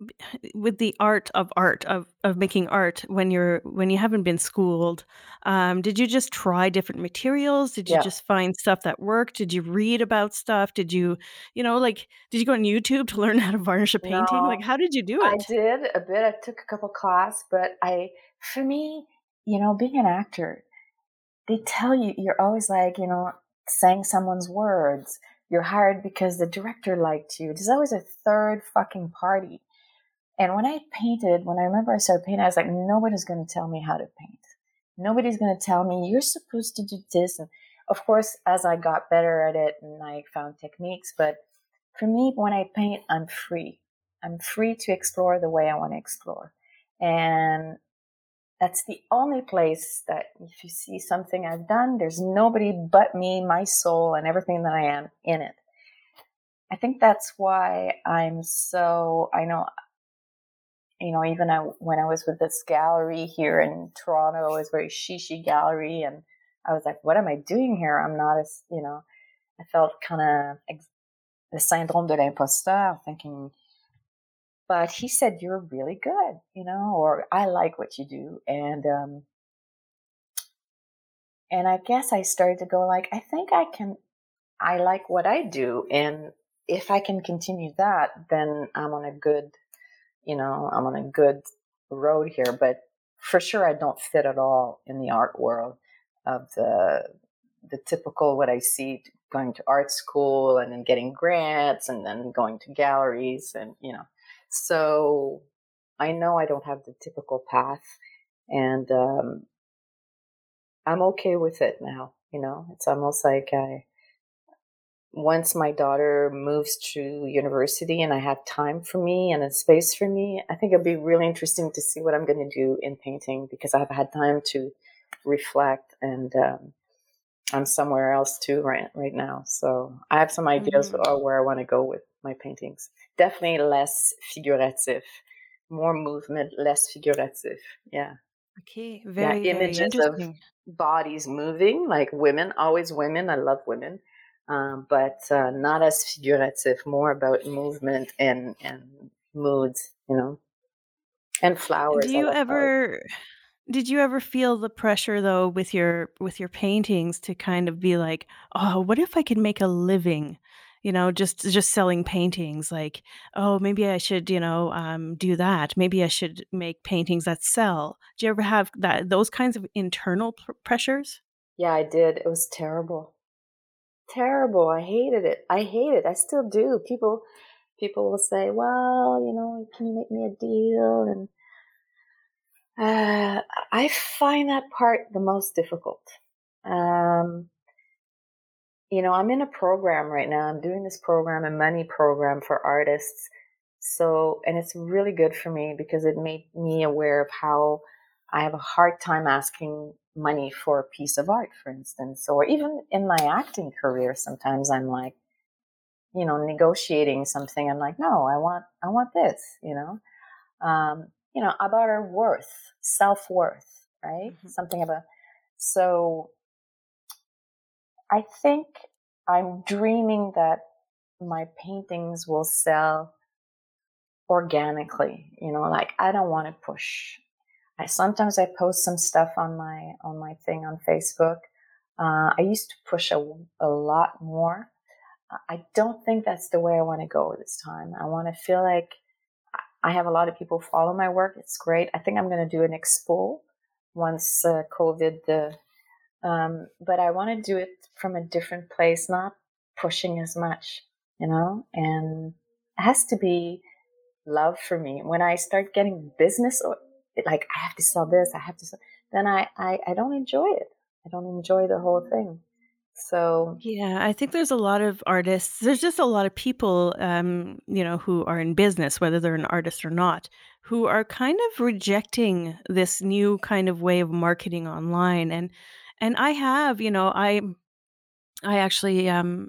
A: with the art of art, of of making art when you're when you haven't been schooled? Um, did you just try different materials? Did you
B: Yeah.
A: just find stuff that worked? Did you read about stuff? Did you you know, like, did you go on YouTube to learn how to varnish a painting? Like, how did you do it?
B: I did a bit. I took a couple class, but I for me, you know, being an actor, they tell you you're always, like, you know, saying someone's words. You're hired because the director liked you. There's always a 3rd fucking party. And when I painted when I remember I started painting, I was like, "Nobody's gonna tell me how to paint. Nobody's gonna tell me you're supposed to do this,' and" of course, as I got better at it and I found techniques, but for me, when I paint, I'm free. I'm free to explore the way I wanna explore. And that's the only place that if you see something I've done, there's nobody but me, my soul, and everything that I am in it. I think that's why I'm so I know you know, even I when I was with this gallery here in Toronto, it was very chic-y gallery, and I was like, "What am I doing here? I'm not as" you know, I felt kinda ex the syndrome de l'imposteur thinking but he said, "You're really good," you know, or, "I like what you do," and, um and I guess I started to go, like, "I think I can I like what I do, and if I can continue that, then I'm on a good you know, I'm on a good road here," but for sure, I don't fit at all in the art world of the the typical what I see going to art school and then getting grants and then going to galleries and, you know. So, I know I don't have the typical path, and, um I'm okay with it now, you know? It's almost like I once my daughter moves to university and I have time for me and a space for me, I think it'll be really interesting to see what I'm gonna do in painting because I've had time to reflect, and, um, I'm somewhere else too right right now. So, I have some ideas
A: Mhm.
B: of where I wanna go with my paintings. Definitely less figurative, More movement, less figurative. Yeah.
A: Okay.
B: Yeah,
A: Very, very
B: images of bodies moving, like women, always women, I love women, um, but, uh, not as figurative, more about movement and and moods, you know? And flowers, I
A: you
B: flowers.
A: ever did you ever feel the pressure, though, with your with your paintings to kind of be like, "Oh, what if I could make a living," you know, just just selling paintings? Like, "Oh, maybe I should, you know, um, do that. Maybe I should make paintings that sell." Do you ever have that those kinds of internal pr pressures?
B: Yeah, I did. It was terrible. Terrible, I hated it. I hate it, I still do. People people will say, "Well, you know, can you make me a deal?" And uh, I find that part the most difficult. Um you know, I'm in a program right now. I'm doing this program, a money program for artists. So and it's really good for me because it made me aware of how I have a hard time asking money for a piece of art, for instance, or even in my acting career, sometimes I'm like, you know, negotiating something. I'm like, "No, I want I want this," you know? Um, you know, about our worth, self-worth, right?
A: Mhm.
B: Something about so I think I'm dreaming that my paintings will sell organically, you know, like, I don't wanna push. I sometimes I post some stuff on my on my thing on Facebook. Uh, I used to push a, a lot more. I don't think that's the way I wanna go this time. I wanna feel like I have a lot of people follow my work, it's great. I think I'm gonna do an expo, once uh, COVID. Uh, um, but I want to do it from a different place, not pushing as much, you know. And it has to be love for me. When I start getting business, or like I have to sell this, I have to, sell, then I, I I don't enjoy it. I don't enjoy the whole thing. So
A: Yeah, I think there's a lot of artists. There's just a lot of people, um, you know, who are in business, whether they're an artist or not, who are kind of rejecting this new kind of way of marketing online. And and I have, you know, I I actually um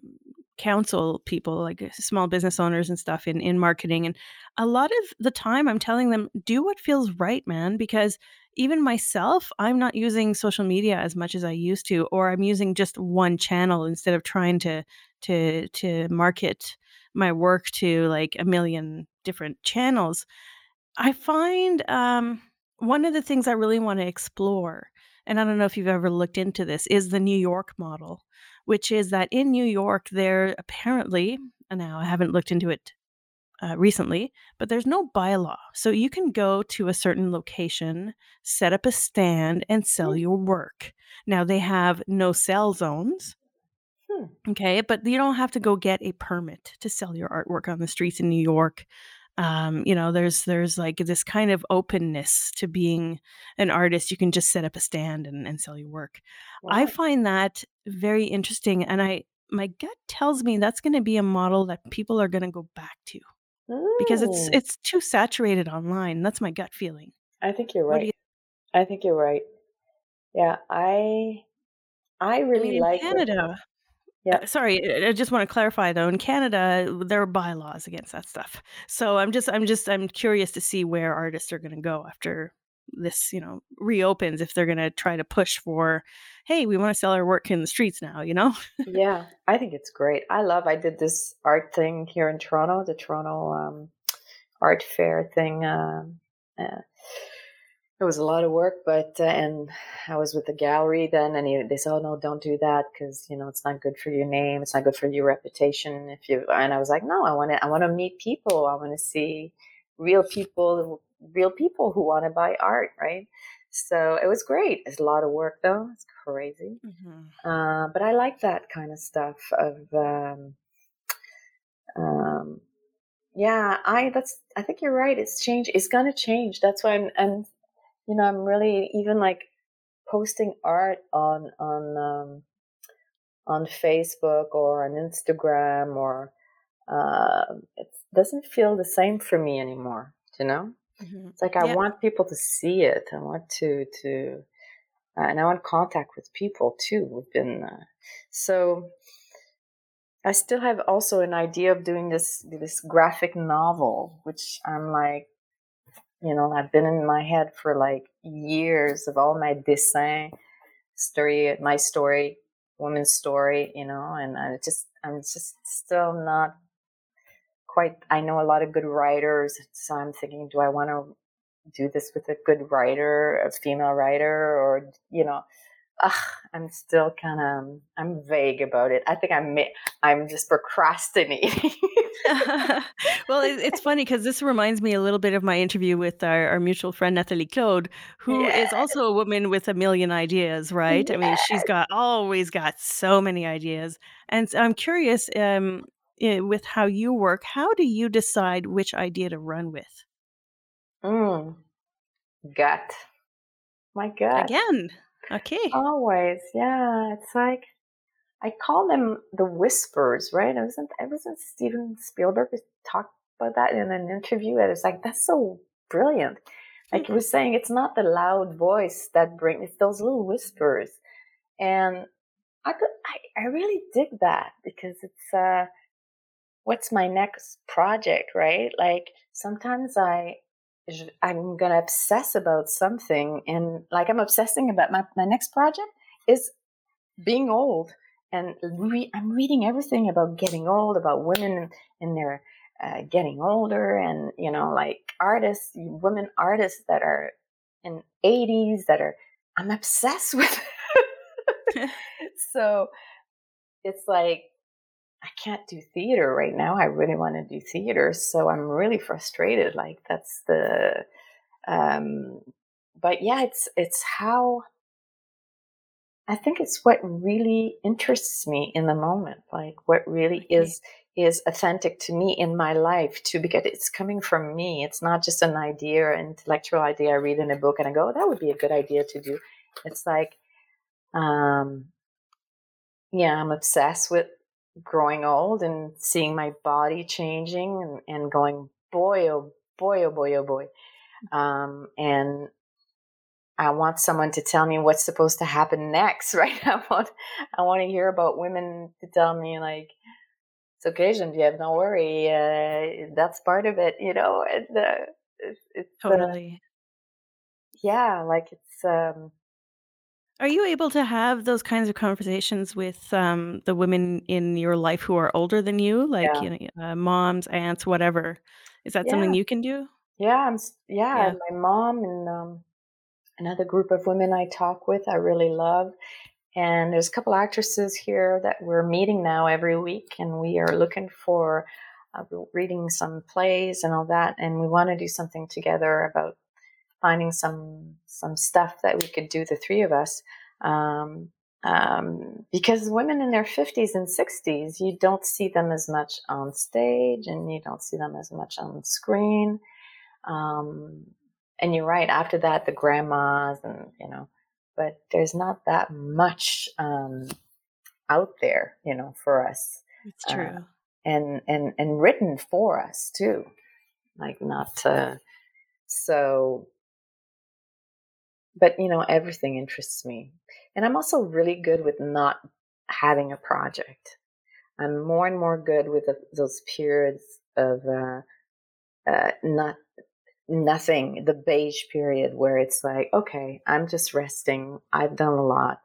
A: counsel people like uh, small business owners and stuff in in marketing and a lot of the time I'm telling them do what feels right man because even myself I'm not using social media as much as I used to or I'm using just one channel instead of trying to to to market my work to like a million different channels. I find um one of the things I really want to explore and I don't know if you've ever looked into this is the New York model which is that in New York, there apparently, and now I haven't looked into it uh, recently, but there's no bylaw. So you can go to a certain location, set up a stand, and sell your work. Now they have no sell zones.
B: hmm,
A: Okay, but you don't have to go get a permit to sell your artwork on the streets in New York. Um, you know, there's there's like this kind of openness to being an artist. You can just set up a stand and, and sell your work. I find that very interesting, and I my gut tells me that's going to be a model that people are going to go back to because it's it's too saturated online. That's my gut feeling.
B: I think you're right.
A: you?
B: I think you're right. Yeah, I I
A: I mean,
B: really like.
A: Canada,
B: Yeah,
A: Uh, sorry, I just wanna clarify though, in Canada, there are bylaws against that stuff. So I'm just I'm just I'm curious to see where artists are gonna go after this, you know, reopens, if they're gonna try to push for, "Hey, we wanna sell our work in the streets now," you know?
B: yeah. I think it's great. I love. I did this art thing here in Toronto, the Toronto um, art fair thing. Um, uh, it was a lot of work, but uh, and I was with the gallery then, and he, they said, "Oh no, don't do that because you know it's not good for your name. It's not good for your reputation." If you and I was like, "No, I want to. I want to meet people. I want to see real people, real people who want to buy art, right?" So it was great. It's a lot of work though. It's crazy,
A: Mhm.
B: uh, but I like that kind of stuff. Of um, um, yeah, I that's. I think you're right. It's changed. It's gonna change. That's why I'm. I'm you know, I'm really even like posting art on on um, on Facebook or on Instagram or uh, it doesn't feel the same for me anymore. You know,
A: Mhm.
B: it's like I
A: Yeah.
B: want people to see it. I want to to uh, and I want contact with people too. We've been uh, so. I still have also an idea of doing this this graphic novel, which I'm like you know, I've been in my head for like years of all my dessin story, my story, woman's story, you know, and I just, I'm just still not quite, I know a lot of good writers. So I'm thinking, do I want to do this with a good writer, a female writer, or, you know, ugh, I'm still kind of, I'm vague about it. I think I'm, I'm just procrastinating.
A: Well, it it's funny because this reminds me a little bit of my interview with our our mutual friend, Nathalie Claude, who
B: yeah.
A: is also a woman with a million ideas, right? I mean, she's got always got so many ideas, and so I'm curious, um, eh, with how you work, how do you decide which idea to run with?
B: Mm, gut. My gut.
A: Again, okay.
B: Always, yeah. It's like I call them the whispers, right? Ever since ever since Steven Spielberg talked about that in an interview, I was like, that's so brilliant. Like he was saying, it's not the loud voice that brings it's those little whispers. And I could I, I really dig that because it's uh what's my next project, right? Like sometimes I I'm gonna obsess about something and like I'm obsessing about my, my next project is being old and re- I'm reading everything about getting old, about women and their uh, getting older, and you know, like artists, women artists that are in 80s that are I'm obsessed with. so it's like I can't do theater right now. I really want to do theater, so I'm really frustrated. Like that's the um but yeah, it's it's how I think it's what really interests me in the moment, like what really is is authentic to me in my life too, because it's coming from me. It's not just an idea, an intellectual idea I read in a book and I go, oh, that would be a good idea to do. It's like, um, yeah, I'm obsessed with growing old and seeing my body changing and, and going, boy, oh boy, oh boy, oh boy. Um, and I want someone to tell me what's supposed to happen next, right? I want, I want to hear about women to tell me like, it's okay, Genevieve, don't worry, uh, that's part of it, you know. And, uh, it's, it's uh,
A: Totally.
B: yeah, like it's um,
A: Are you able to have those kinds of conversations with, um, the women in your life who are older than you? Like,
B: yeah,
A: you know, uh, moms, aunts, whatever. Is that something you can do?
B: yeah. I'm yeah,
A: Yeah.
B: my mom and um, another group of women I talk with, I really love. And there's a couple actresses here that we're meeting now every week, and we are looking for uh, reading some plays and all that, and we want to do something together about finding some some stuff that we could do the three of us. Um, um, because women in their 50s and 60s, you don't see them as much on stage and you don't see them as much on screen. Um, and you're right, after that, the grandmas and, you know, but there's not that much um, out there, you know, for us.
A: It's
B: Uh,
A: true.
B: and, and, and written for us too. Like not, uh, so but you know everything interests me. And i'm also really good with not having a project. I'm more and more good with the, those periods of uh, uh, not nothing the beige period where it's like okay i'm just resting. I've done a lot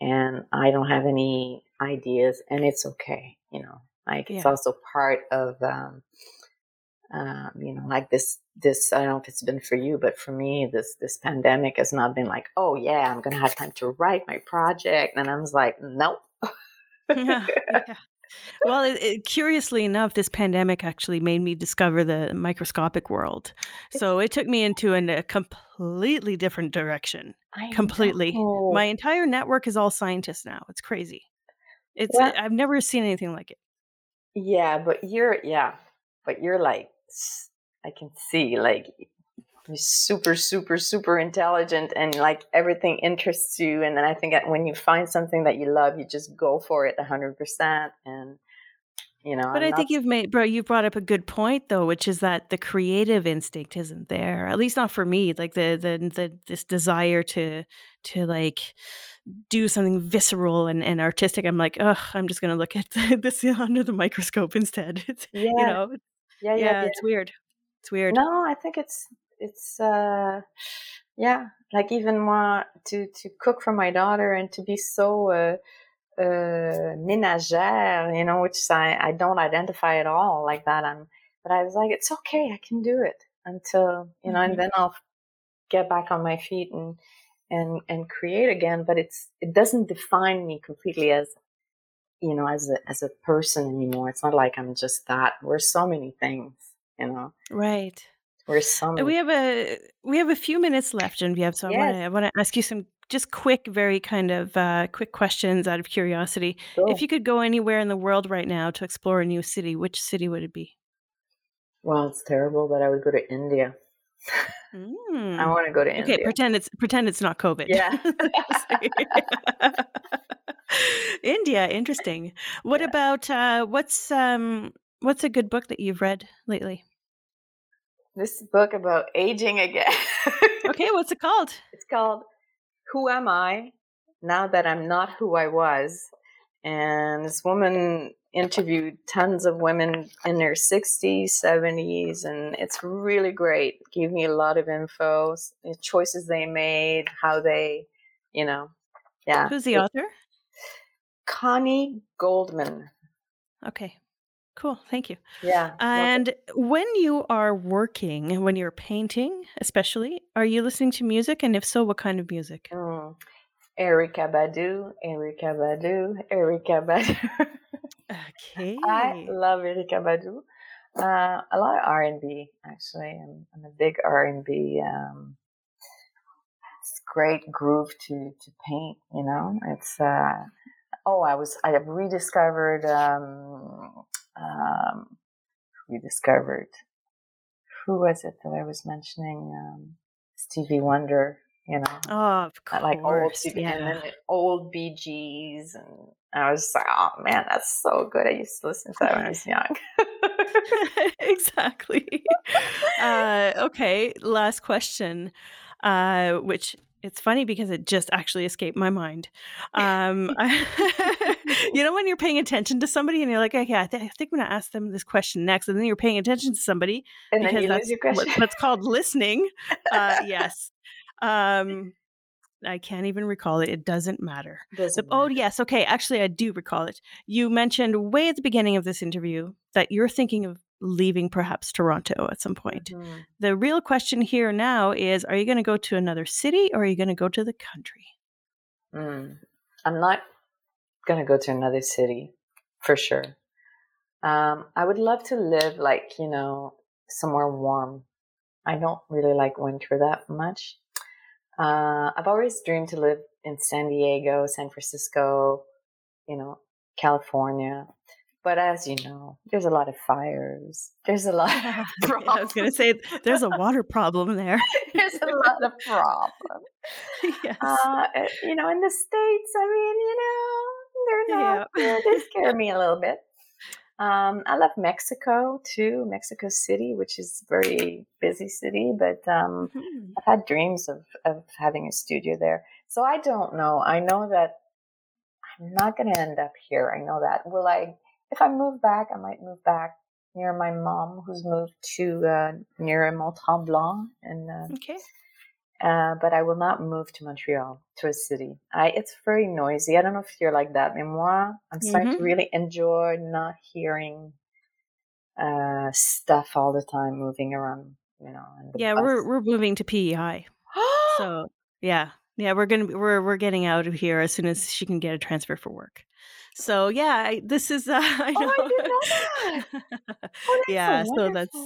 B: and i don't have any ideas and it's okay you know? Like it's also part of um, um, you know, like this, this, I don't know if it's been for you, but for me, this, this pandemic has not been like, oh yeah, I'm going to have time to write my project. And I was like, nope.
A: Yeah, yeah. Well, it it curiously enough, this pandemic actually made me discover the microscopic world. So it took me into an a completely different direction.
B: I
A: Completely. My entire network is all scientists now. It's crazy. It's
B: Well,
A: I've never seen anything like it.
B: yeah, but you're, yeah, but you're like, I can see like you're super, super, super intelligent and like everything interests you. And then I think that when you find something that you love, you just go for it a hundred percent. And, you know,
A: But
B: I'm
A: I
B: not,
A: think you've made bro, you brought up a good point though, which is that the creative instinct isn't there. At least not for me. Like the the the this desire to to like do something visceral and, and artistic. I'm like, ugh, I'm just gonna look at this under the microscope instead. It's you
B: yeah,
A: know,
B: yeah, yeah,
A: yeah, it's weird. It's weird.
B: No, I think it's it's uh yeah, like even more to to cook for my daughter and to be so uh uh ménagère, you know, which I I don't identify at all like that. I'm but I was like it's okay, I can do it until, you know, and
A: Mhm.
B: then I'll get back on my feet and and and create again, but it's it doesn't define me completely as you know, as a as a person anymore. It's not like I'm just that. We're so many things, you know.
A: Right.
B: We're so many
A: We have a we have a few minutes left, Genevieve. So I want
B: Yes,
A: to I want to ask you some just quick, very kind of uh, quick questions out of curiosity. If you could go anywhere in the world right now to explore a new city, which city would it be?
B: Well, it's terrible, but I would go to India. I
A: Mm.
B: want to go to India.
A: Okay, pretend it's pretend it's not COVID.
B: Yeah.
A: India, interesting. What
B: yeah.
A: about uh, what's um what's a good book that you've read lately?
B: This book about aging again.
A: Okay, what's it called?
B: it's called Who Am I Now That I'm Not Who I Was? And this woman interviewed tons of women in their 60s, 70s, and it's really great. Gave me a lot of info, the choices they made, how they, you know, yeah.
A: Who's the author?
B: Connie Goldman.
A: Okay. Cool. Thank you.
B: Yeah.
A: And when you are working, when you're painting, especially, are you listening to music? And if so, what kind of music?
B: Mm. Erykah Badu, Erykah Badu, Erykah Badu.
A: Okay.
B: I love Erykah Badu. Uh, a lot of R and B actually. I'm, I'm a big R and B um, great groove to to paint. You know, it's uh, oh, I was I have rediscovered um, um, rediscovered who was it that I was mentioning? Um, Stevie Wonder. You know,
A: Oh, of
B: course. like old Stevie and then the old Bee Gees, and I was just like, oh man, that's so good. I used to listen to that when I was young.
A: Exactly. Uh, okay, last question, uh, which it's funny because it just actually escaped my mind. Um, I you know when you're paying attention to somebody and you're like, "Okay, I thi I think I'm gonna ask them this question next," and then you're paying attention to somebody
B: and then
A: because that's
B: your
A: what
B: question.
A: what's called listening. Uh, yes. Um, I can't even recall it, it doesn't matter.
B: Doesn't
A: oh,
B: matter.
A: yes, okay, actually, I do recall it. You mentioned way at the beginning of this interview that you're thinking of leaving perhaps Toronto at some point.
B: Mhm.
A: The real question here now is, are you gonna go to another city or are you gonna go to the country?
B: Mm. I'm not gonna go to another city for sure. Um, I would love to live like you know somewhere warm. I don't really like winter that much. Uh, I've always dreamed to live in San Diego, San Francisco, you know, California. But as you know, there's a lot of fires. There's a lot of
A: yeah, I was gonna say there's a water problem there.
B: there's a lot of problems.
A: Yes.
B: Uh, eh, you know, in the States, I mean, you know, they're not,
A: Yeah.
B: they scare me a little bit. Um, I love Mexico too, Mexico City, which is a very busy city, but um,
A: Mhm.
B: I've had dreams of, of having a studio there. So I don't know. I know that I'm not going to end up here. I know that. Will I, if I move back, I might move back near my mom who's moved to uh, near Mont Tremblant and uh,
A: Okay.
B: uh, but I will not move to Montreal, to a city. I, it's very noisy. I don't know if you're like that. Mais moi, I'm starting to
A: Mhm.
B: really enjoy not hearing uh, stuff all the time moving around, you know,
A: Yeah, we're we're moving to PEI. So, yeah. Yeah, we're gonna we're we're getting out of here as soon as she can get a transfer for work. So, yeah, I this is, uh, I
B: oh, I didn't know that. Oh, that's so
A: Yeah, so that's.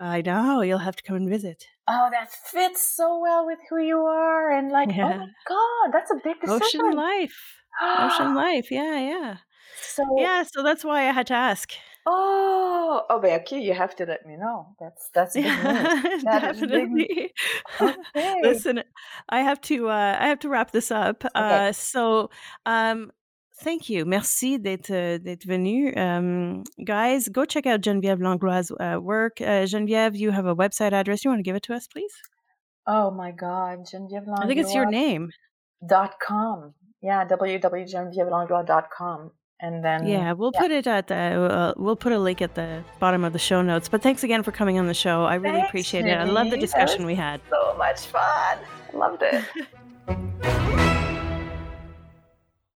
A: I know, you'll have to come and visit.
B: Oh, that fits so well with who you are. And like, oh my God, that's a big decision.
A: Ocean life. Ocean life, yeah, yeah.
B: so,
A: Yeah, so that's why I had to ask.
B: oh, oh, but okay, you have to let me know. That's that's big news.
A: Yeah,
B: That is big.
A: definitely.
B: Okay.
A: Listen, I have to, uh, I have to wrap this up.
B: Okay.
A: Uh, so, um, thank you. Merci d'être, euh, d'être venu. Um, guys, go check out Geneviève Langlois' uh, work. Uh, Geneviève, you have a website address. You want to give it to us, please?
B: Oh my God, Geneviève Langlois.
A: I think it's your name.
B: Yeah, www.genevievelanglois.com. And then,
A: Yeah, we'll
B: yeah.
A: put it at the, uh, we'll put a link at the bottom of the show notes. But thanks again for coming on the show. I really
B: Thanks,
A: appreciate it. I love the
B: Jenny.
A: Discussion we had.
B: so much fun. Loved it.